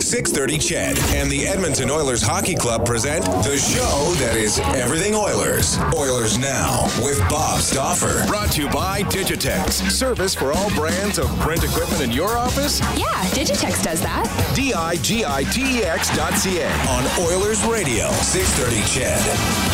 630 CHED and the Edmonton Oilers Hockey Club present the show that is everything Oilers. Oilers Now with Bob Stauffer. Brought to you by Digitex. Service for all brands of print equipment in your office? Yeah, Digitex does that. D-I-G-I-T-E-X dot C-A. On Oilers Radio, 630 CHED.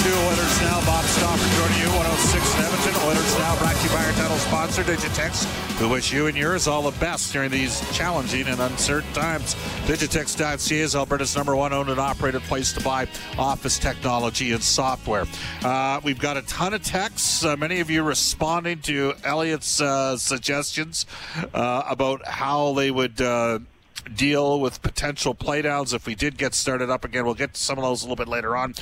Two, Oilers Now. Bob Stauffer joining you, 106 in Edmonton. Oilers Now brought to you by our title sponsor, Digitex, who wish you and yours all the best during these challenging and uncertain times. Digitex.ca is Alberta's number one owned and operated place to buy office technology and software. Uh, we've got a ton of texts, uh, many of you responding to Elliot's uh, suggestions uh, about how they would uh, deal with potential playdowns if we did get started up again. We'll get to some of those a little bit later on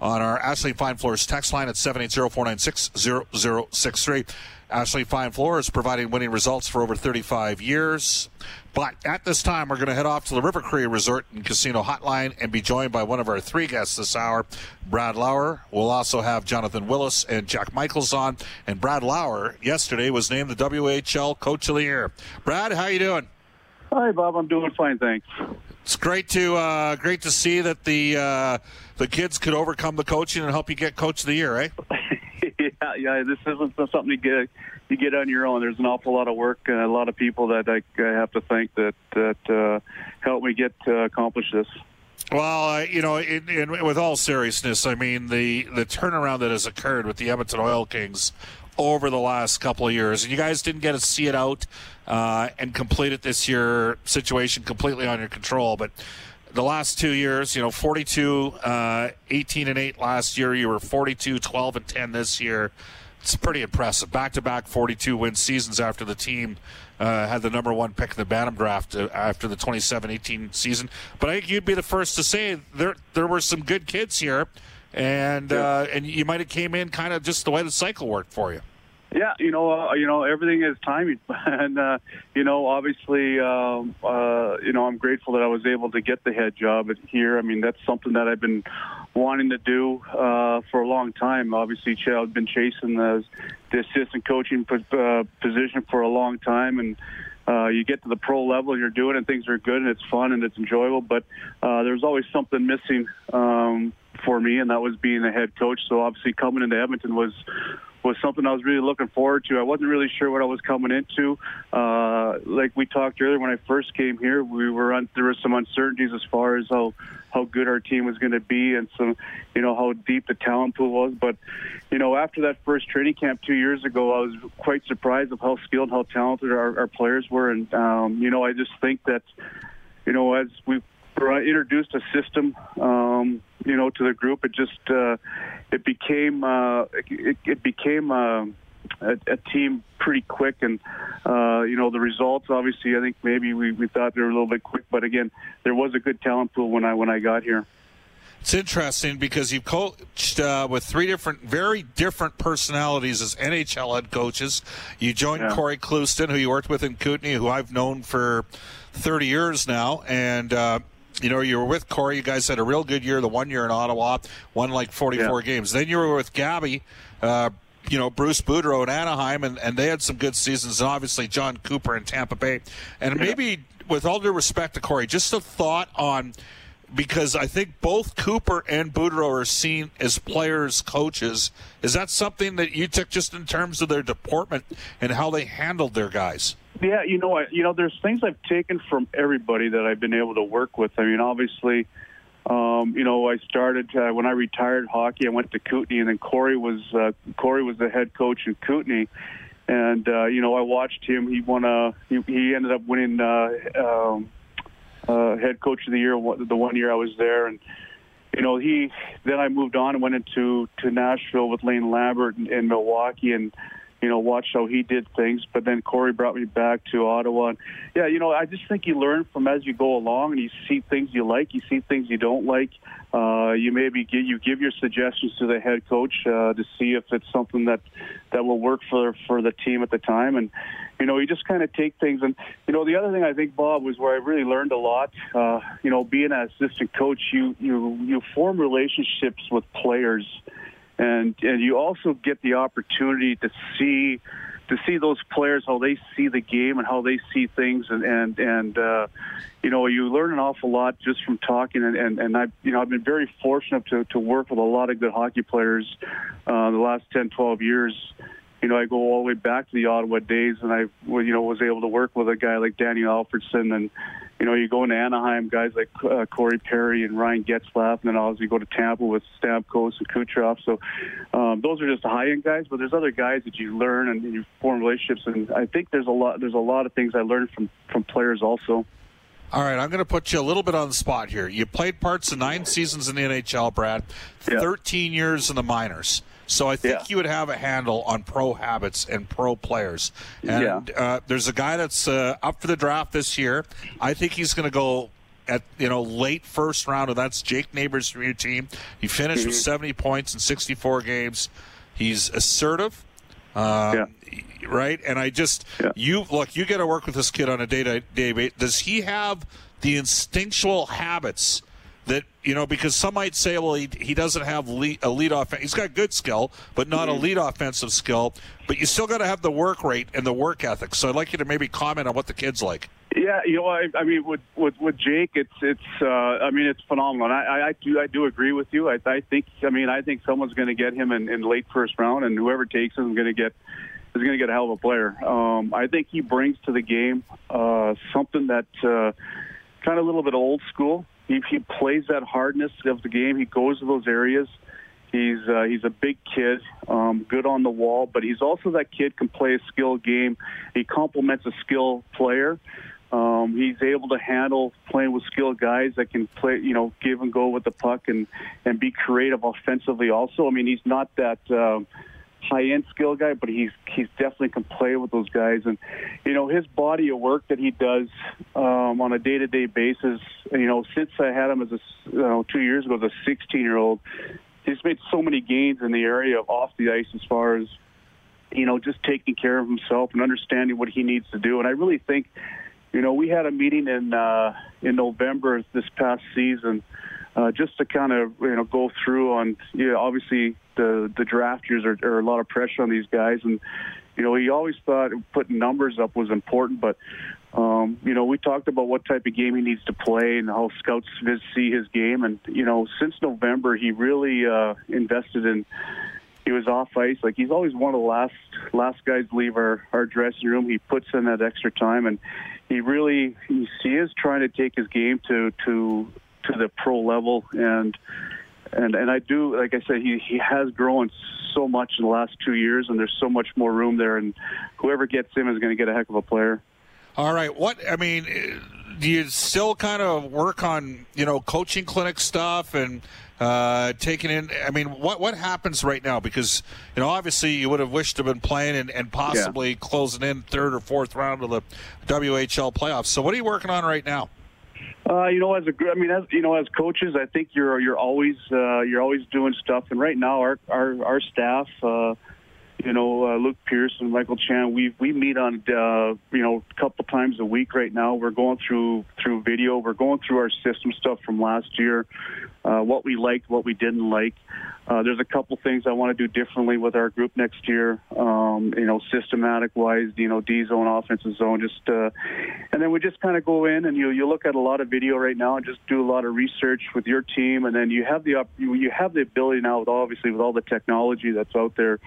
on our Ashley Fine Floors text line at 780-496-0063. Ashley Fine Floors providing winning results for over 35 years. But at this time, we're going to head off to the River Cree Resort and Casino Hotline and be joined by one of our three guests this hour, Brad Lauer. We'll also have Jonathan Willis and Jack Michaels on. And Brad Lauer yesterday was named the WHL Coach of the Year. Brad, how you doing? Hi, Bob. I'm doing fine, thanks. It's great to uh, great to see that the uh, the kids could overcome the coaching and help you get Coach of the Year, eh? yeah, yeah. This isn't something you get you get on your own. There's an awful lot of work and a lot of people that I, I have to thank that that uh, helped me get to accomplish this. Well, uh, you know, in, in, with all seriousness, I mean the the turnaround that has occurred with the Edmonton Oil Kings over the last couple of years, and you guys didn't get to see it out uh, and complete it this year. Situation completely on your control, but the last two years, you know, 42, uh, 18 and 8 last year. You were 42, 12 and 10 this year. It's pretty impressive. Back to back 42 win seasons after the team uh, had the number one pick in the Bantam draft uh, after the 27 18 season. But I think you'd be the first to say there, there were some good kids here. And uh, and you might have came in kind of just the way the cycle worked for you. Yeah, you know, uh, you know, everything is timing, and uh, you know, obviously, um, uh, you know, I'm grateful that I was able to get the head job here. I mean, that's something that I've been wanting to do uh, for a long time. Obviously, I've been chasing the, the assistant coaching uh, position for a long time, and uh, you get to the pro level, you're doing it, and things are good, and it's fun and it's enjoyable. But uh, there's always something missing um, for me, and that was being the head coach. So obviously, coming into Edmonton was was something I was really looking forward to. I wasn't really sure what I was coming into. Uh, like we talked earlier, when I first came here, we were on, there were some uncertainties as far as how how good our team was going to be and some, you know, how deep the talent pool was. But, you know, after that first training camp two years ago, I was quite surprised of how skilled, how talented our, our players were, and um, you know, I just think that, you know, as we introduced a system, um, you know, to the group. It just uh, it became uh, it, it became uh, a, a team pretty quick, and uh, you know the results. Obviously, I think maybe we, we thought they were a little bit quick, but again, there was a good talent pool when I when I got here. It's interesting because you've coached uh, with three different, very different personalities as NHL head coaches. You joined yeah. Cory Clouston, who you worked with in Kootenay, who I've known for 30 years now, and uh, you know, you were with Cory. You guys had a real good year. The one year in Ottawa, won like 44 yeah. games. Then you were with Gabby. Uh, you know Bruce Boudreau in Anaheim, and, and they had some good seasons, and obviously John Cooper in Tampa Bay. And maybe, with all due respect to Cory, just a thought on because I think both Cooper and Boudreau are seen as players, coaches. Is that something that you took just in terms of their deportment and how they handled their guys? Yeah, you know, I, you know, there's things I've taken from everybody that I've been able to work with. I mean, obviously, um, you know, I started uh, when I retired hockey. I went to Kootenay, and then Cory was uh, Cory was the head coach in Kootenay, and uh, you know, I watched him. He won a he, he ended up winning uh, um, uh, head coach of the year the one year I was there, and you know he. Then I moved on and went into to Nashville with Lane Lambert in, in Milwaukee, and you know, watch how he did things. But then Cory brought me back to Ottawa. And yeah, you know, I just think you learn from as you go along, and you see things you like, you see things you don't like. Uh, you maybe give, you give your suggestions to the head coach uh, to see if it's something that that will work for for the team at the time. And you know, you just kind of take things. And you know, the other thing I think Bob was where I really learned a lot. Uh, you know, being an assistant coach, you you you form relationships with players and and you also get the opportunity to see to see those players how they see the game and how they see things. And and and uh, you know you learn an awful lot just from talking. And and, and I you know I've been very fortunate to to work with a lot of good hockey players uh, the last 10 12 years. You know I go all the way back to the Ottawa days and I you know was able to work with a guy like Daniel Alfredsson and you know, you go into Anaheim, guys like uh, Corey Perry and Ryan Getzlaf, and then obviously you go to Tampa with Stamkos and Kucherov. So um, those are just the high-end guys, but there's other guys that you learn and you form relationships. And I think there's a lot there's a lot of things I learned from from players also. All right, I'm going to put you a little bit on the spot here. You played parts of nine seasons in the NHL, Brad. Yeah. 13 years in the minors. So I think yeah. you would have a handle on pro habits and pro players. And yeah. uh, there's a guy that's uh, up for the draft this year. I think he's going to go at you know late first round, and that's Jake Neighbors from your team. He finished mm-hmm. with 70 points in 64 games. He's assertive. Um, yeah. Right, and I just yeah. you look. You get to work with this kid on a day to day basis. Does he have the instinctual habits that you know because some might say well he, he doesn't have lead, a lead off he's got good skill but not mm-hmm. a lead offensive skill but you still got to have the work rate and the work ethic. So i'd like you to maybe comment on what the kid's like. Yeah you know i, I mean with, with with jake it's it's uh i mean it's phenomenal. I, I do i do agree with you. I i think i mean i think someone's going to get him in, in late first round and whoever takes him is going to get is going to get a hell of a player. Um i think he brings to the game uh something that uh kind of a little bit old school he, he plays that hardness of the game. He goes to those areas. He's uh, he's a big kid, um, good on the wall, but he's also that kid can play a skill game. He complements a skill player. Um, he's able to handle playing with skilled guys that can play, you know, give and go with the puck and and be creative offensively. Also, I mean, he's not that. Uh, high-end skill guy, but he's he's definitely can play with those guys. And you know his body of work that he does um, on a day-to-day basis. You know, since I had him as a you know two years ago as a 16-year-old, he's made so many gains in the area of off the ice as far as you know just taking care of himself and understanding what he needs to do. And I really think, you know, we had a meeting in uh, in November this past season. Uh, just to kind of you know go through on you know, obviously the the draft years are, are a lot of pressure on these guys, and you know he always thought putting numbers up was important, but um, you know we talked about what type of game he needs to play and how scouts see his game, and you know since November he really uh, invested in. He was off ice, like he's always one of the last last guys to leave our our dressing room. He puts in that extra time, and he really he is trying to take his game to to to the pro level and and and I do, like I said, he he has grown so much in the last two years, and there's so much more room there. And whoever gets him is going to get a heck of a player. All right, what I mean, do you still kind of work on you know coaching clinic stuff and uh, taking in? I mean, what what happens right now? Because you know, obviously, you would have wished to have been playing and, and possibly yeah. closing in third or fourth round of the WHL playoffs. So, what are you working on right now? Uh, you know, as a I mean, as you know, as coaches, I think you're you're always uh, you're always doing stuff. And right now, our our our staff, uh, you know, uh, Luke Pierce and Michael Chan, we we meet on uh, you know a couple times a week. Right now, we're going through through video. We're going through our system stuff from last year, uh, what we liked, what we didn't like. Uh, there's a couple things I want to do differently with our group next year. Um, you know, systematic wise, you know, D zone, offensive zone, just uh, and then we just kind of go in and you you look at a lot of video right now and just do a lot of research with your team, and then you have the you, you have the ability now, with obviously with all the technology that's out there,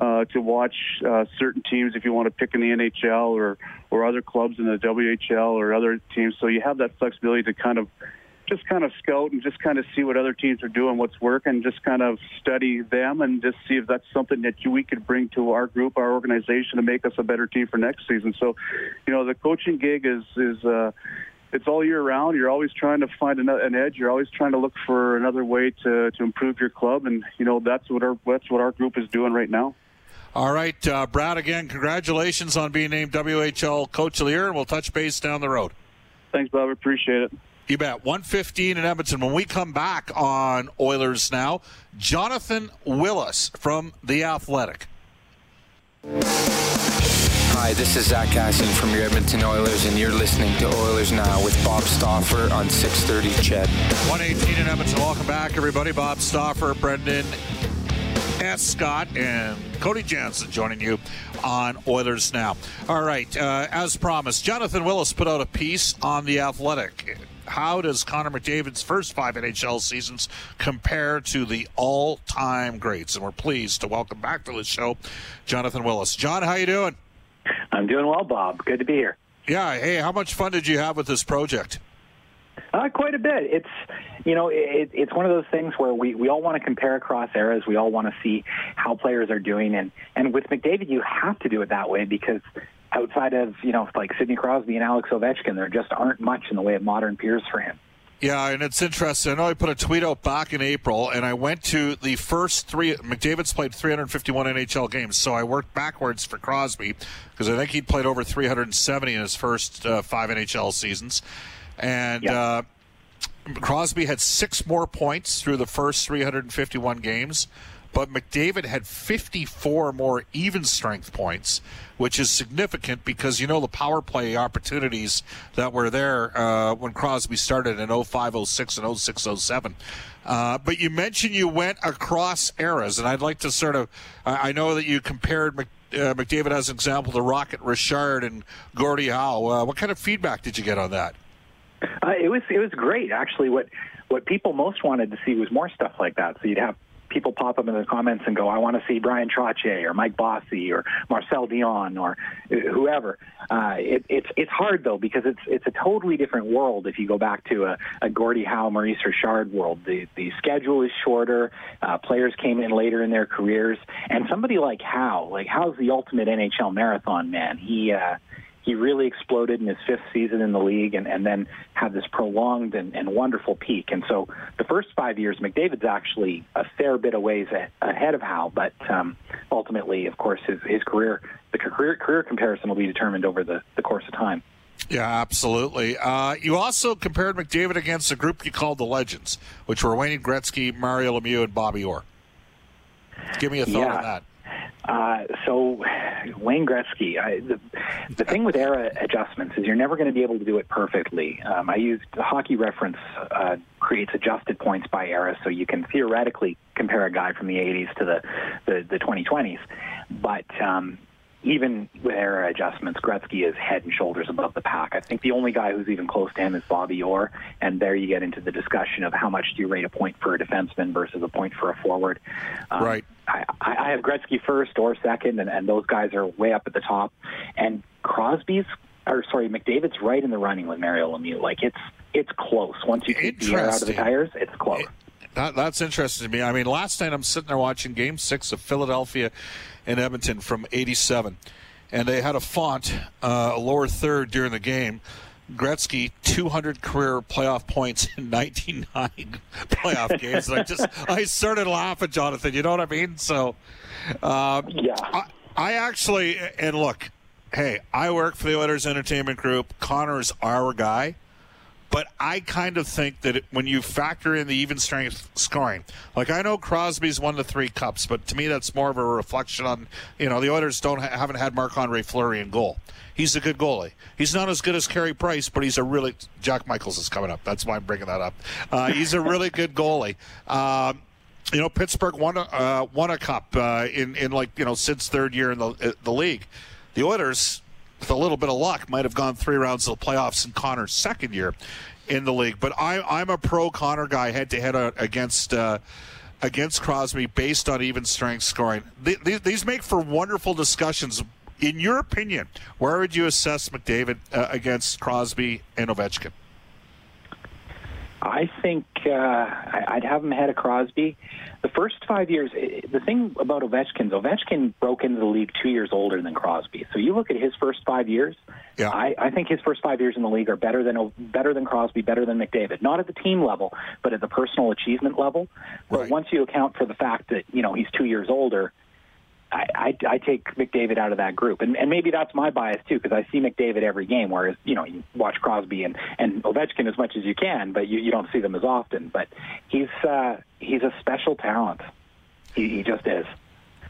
uh, to watch uh, certain teams if you want to pick in the NHL or or other clubs in the WHL or other teams. So you have that flexibility to kind of just kind of scout and just kind of see what other teams are doing, what's working, just kind of study them and just see if that's something that you, we could bring to our group, our organization, to make us a better team for next season. So, you know, the coaching gig is is uh, it's all year round. You're always trying to find an, an edge. You're always trying to look for another way to, to improve your club, and you know that's what our that's what our group is doing right now. All right, uh, Brad. Again, congratulations on being named WHL Coach of the Year, and we'll touch base down the road. Thanks, Bob. Appreciate it. You bet. 115 in Edmonton. When we come back on Oilers Now, Jonathan Willis from The Athletic. Hi, this is Zack Kassian from your Edmonton Oilers, and you're listening to Oilers Now with Bob Stauffer on 630 CHED. 118 in Edmonton. Welcome back, everybody. Bob Stauffer, Brendan S. Scott, and Cody Jansen joining you on Oilers Now. All right, uh, as promised, Jonathan Willis put out a piece on The Athletic. How does Connor McDavid's first five NHL seasons compare to the all-time greats? And we're pleased to welcome back to the show Jonathan Willis. John, how you doing? I'm doing well, Bob. Good to be here. Yeah. Hey, how much fun did you have with this project? Uh, quite a bit. It's you know it, it's one of those things where we, we all want to compare across eras. We all want to see how players are doing, and and with McDavid, you have to do it that way because outside of you know like Sidney Crosby and Alex Ovechkin, there just aren't much in the way of modern peers for him. Yeah, and it's interesting. I know I put a tweet out back in April, and I went to the first three. McDavid's played 351 NHL games, so I worked backwards for Crosby because I think he'd played over 370 in his first uh, five NHL seasons. And Yeah. uh, Crosby had six more points through the first 351 games, but McDavid had 54 more even strength points, which is significant because you know the power play opportunities that were there uh, when Crosby started in 05, 06, and 06, 07. Uh, but you mentioned you went across eras, and I'd like to sort of. I know that you compared Mc, uh, McDavid as an example to Rocket Richard and Gordie Howe. Uh, what kind of feedback did you get on that? Uh, it was it was great actually. What what people most wanted to see was more stuff like that. So you'd have people pop up in the comments and go, "I want to see Bryan Trottier or Mike Bossy or Marcel Dionne or uh, whoever." Uh, it, it's it's hard though because it's it's a totally different world if you go back to a, a Gordie Howe, Maurice Richard world. The the schedule is shorter. Uh, players came in later in their careers, and somebody like Howe, like Howe's the ultimate NHL marathon man. He uh, he really exploded in his fifth season in the league and, and then had this prolonged and, and wonderful peak. And so the first five years, McDavid's actually a fair bit of ways a, ahead of Howe, but um, ultimately, of course, his, his career, the career, career comparison will be determined over the, the course of time. Yeah, absolutely. Uh, you also compared McDavid against a group you called the Legends, which were Wayne Gretzky, Mario Lemieux, and Bobby Orr. Give me a thought Yeah. on that. Uh, so Wayne Gretzky, I, the, the thing with era adjustments is you're never going to be able to do it perfectly. Um, I used hockey reference uh, creates adjusted points by era, so you can theoretically compare a guy from the 80s to the the, the 2020s. But um, even with era adjustments, Gretzky is head and shoulders above the pack. I think the only guy who's even close to him is Bobby Orr, and there you get into the discussion of how much do you rate a point for a defenseman versus a point for a forward. Um, Right. I, I have Gretzky first or second, and, and those guys are way up at the top. And Crosby's, or sorry, McDavid's right in the running with Mario Lemieux. Like it's it's close. Once you take the air out of the tires, it's close. That, that's interesting to me. I mean, last night I'm sitting there watching Game Six of Philadelphia and Edmonton from '87, and they had a font, uh, a lower third during the game. Gretzky 200 career playoff points in 99 playoff games. And I just I started laughing, Jonathan. You know what I mean? So, um, Yeah. I, I actually and look, hey, I work for the Oilers Entertainment Group. Connor's our guy. But I kind of think that it, when you factor in the even strength scoring, like I know Crosby's won the three cups, but to me that's more of a reflection on you know the Oilers don't ha- haven't had Marc Andre Fleury in goal. He's a good goalie. He's not as good as Carey Price, but he's a really Jack Michaels is coming up. That's why I'm bringing that up. Uh, he's a really good goalie. Um, you know, Pittsburgh won a, uh, won a cup uh, in in like you know Sid's third year in the uh, the league. The Oilers, with a little bit of luck, might have gone three rounds of the playoffs in Connor's second year in the league. But I, I'm a pro Connor guy, head to head against. Uh, Against Crosby, based on even strength scoring, Th- th- these make for wonderful discussions. In your opinion, where would you assess McDavid uh, against Crosby and Ovechkin? I think uh, I'd have him ahead of Crosby. The first five years, eh, the thing about Ovechkin, Ovechkin broke into the league two years older than Crosby. So you look at his first five years. Yeah. I, I think his first five years in the league are better than better than Crosby, better than McDavid. Not at the team level, but at the personal achievement level. But Right. once you account for the fact that you know he's two years older, I, I, I take McDavid out of that group, and, and maybe that's my bias too, because I see McDavid every game. Whereas you know you watch Crosby and, and Ovechkin as much as you can, but you, you don't see them as often. But he's uh, he's a special talent. He, he just is.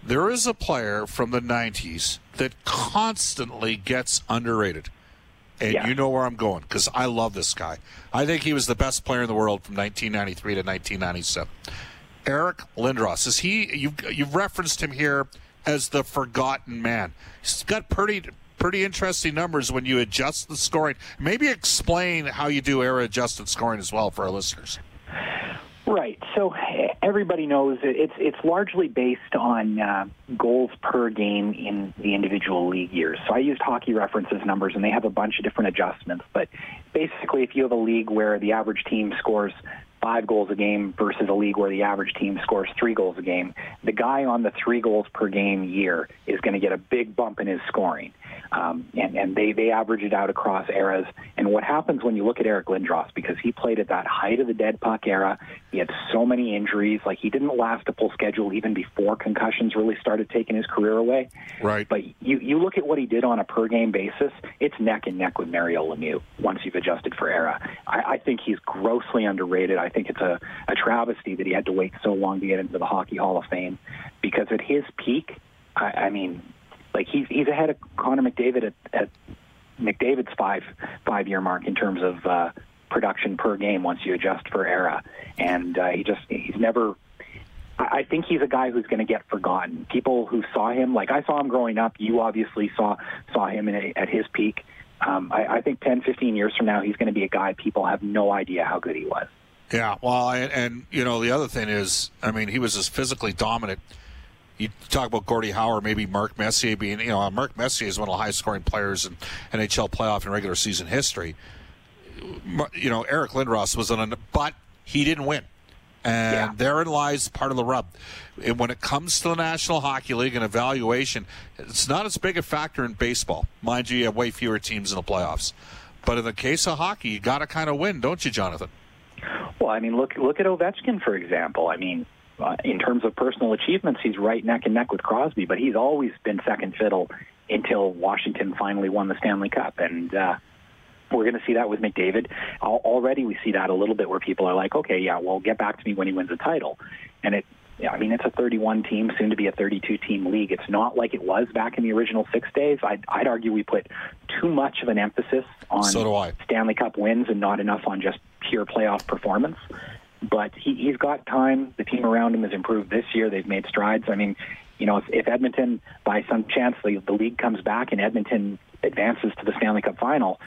There is a player from the 90s that constantly gets underrated. And Yeah. you know where I'm going because I love this guy. I think he was the best player in the world from 1993 to 1997. Eric Lindros. Is he? You've, you've referenced him here as the forgotten man. He's got pretty pretty interesting numbers when you adjust the scoring. Maybe explain how you do era adjusted scoring as well for our listeners. Right. So everybody knows it's it's largely based on uh, goals per game in the individual league years. So I used Hockey References numbers, and they have a bunch of different adjustments. But basically, if you have a league where the average team scores five goals a game versus a league where the average team scores three goals a game, the guy on the three goals per game year is going to get a big bump in his scoring. Um, and and they, they average it out across eras. And what happens when you look at Eric Lindros, because he played at that height of the dead puck era, he had so many injuries. Like he didn't last a full schedule even before concussions really started taking his career away. Right. But you, you look at what he did on a per game basis, it's neck and neck with Mario Lemieux once you've adjusted for era. I, I think he's grossly underrated. I think it's a, a travesty that he had to wait so long to get into the Hockey Hall of Fame because at his peak, I, I mean, like he's he's ahead of Connor McDavid at, at McDavid's five five year mark in terms of uh, production per game once you adjust for era, and uh, he just he's never. I I think he's a guy who's going to get forgotten. People who saw him, like I saw him growing up, you obviously saw saw him in a, at his peak. Um, I, I think 10, 15 years from now, he's going to be a guy people have no idea how good he was. Yeah, well, and, and you know the other thing is, I mean, he was as physically dominant. You talk about Gordie Howe, maybe Mark Messier being, you know, uh, Mark Messier is one of the highest scoring players in NHL playoff and regular season history. You know, Eric Lindros was on, a, but he didn't win. And Yeah. therein lies part of the rub. And when it comes to the National Hockey League and evaluation, it's not as big a factor in baseball. Mind you, you have way fewer teams in the playoffs. But in the case of hockey, you got to kind of win, don't you, Jonathan? Well, I mean, look look at Ovechkin for example. I mean, uh, in terms of personal achievements, he's right neck and neck with Crosby, but he's always been second fiddle until Washington finally won the Stanley Cup, and uh, we're going to see that with McDavid. Al- Already, we see that a little bit where people are like, "Okay, yeah, well, get back to me when he wins a title," and it. Yeah, I mean, it's a 31 team, soon to be a 32 team league. It's not like it was back in the original six days. I'd, I'd argue we put too much of an emphasis on So. Stanley Cup wins and not enough on just pure playoff performance. But he, he's got time. The team around him has improved this year. They've made strides. I mean, you know, if, if Edmonton, by some chance, the, the league comes back and Edmonton advances to the Stanley Cup final,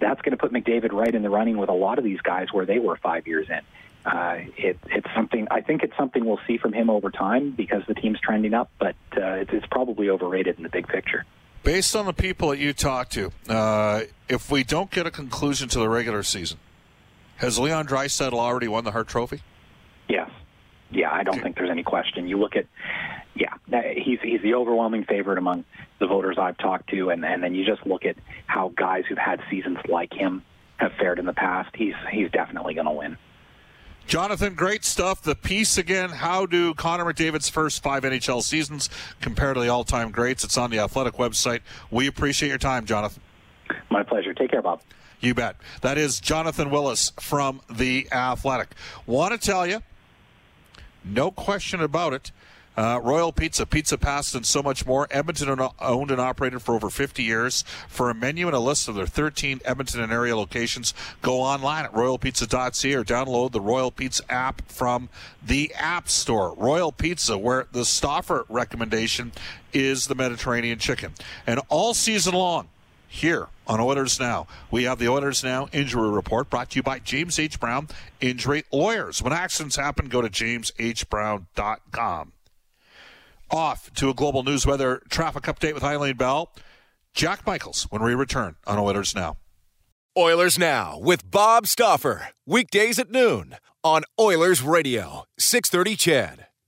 that's going to put McDavid right in the running with a lot of these guys where they were five years in. Uh, it, it's something. I think it's something we'll see from him over time because the team's trending up. But uh, it's, it's probably overrated in the big picture. Based on the people that you talk to, uh, if we don't get a conclusion to the regular season, has Leon Draisaitl already won the Hart Trophy? Yes. Yeah, I don't think there's any question. You look at, yeah, he's he's the overwhelming favorite among the voters I've talked to, and and then you just look at how guys who've had seasons like him have fared in the past. He's he's definitely going to win. Jonathan, great stuff. The piece again. How do Connor McDavid's first five NHL seasons compare to the all-time greats? It's on the Athletic website. We appreciate your time, Jonathan. My pleasure. Take care, Bob. You bet. That is Jonathan Willis from The Athletic. Want to tell you, no question about it. Uh, Royal Pizza, Pizza Pasta, and so much more. Edmonton owned and operated for over 50 years. For a menu and a list of their 13 Edmonton and area locations, go online at royalpizza.ca or download the Royal Pizza app from the App Store. Royal Pizza, where the Stauffer recommendation is the Mediterranean chicken. And all season long, here on Oilers Now. We have the Oilers Now injury report brought to you by James H. Brown Injury Lawyers. When accidents happen, go to jameshbrown.com. Off to a global news weather traffic update with Eileen Bell. Jack Michaels when we return on Oilers Now. Oilers Now with Bob Stauffer. Weekdays at noon on Oilers Radio, 630 CHED.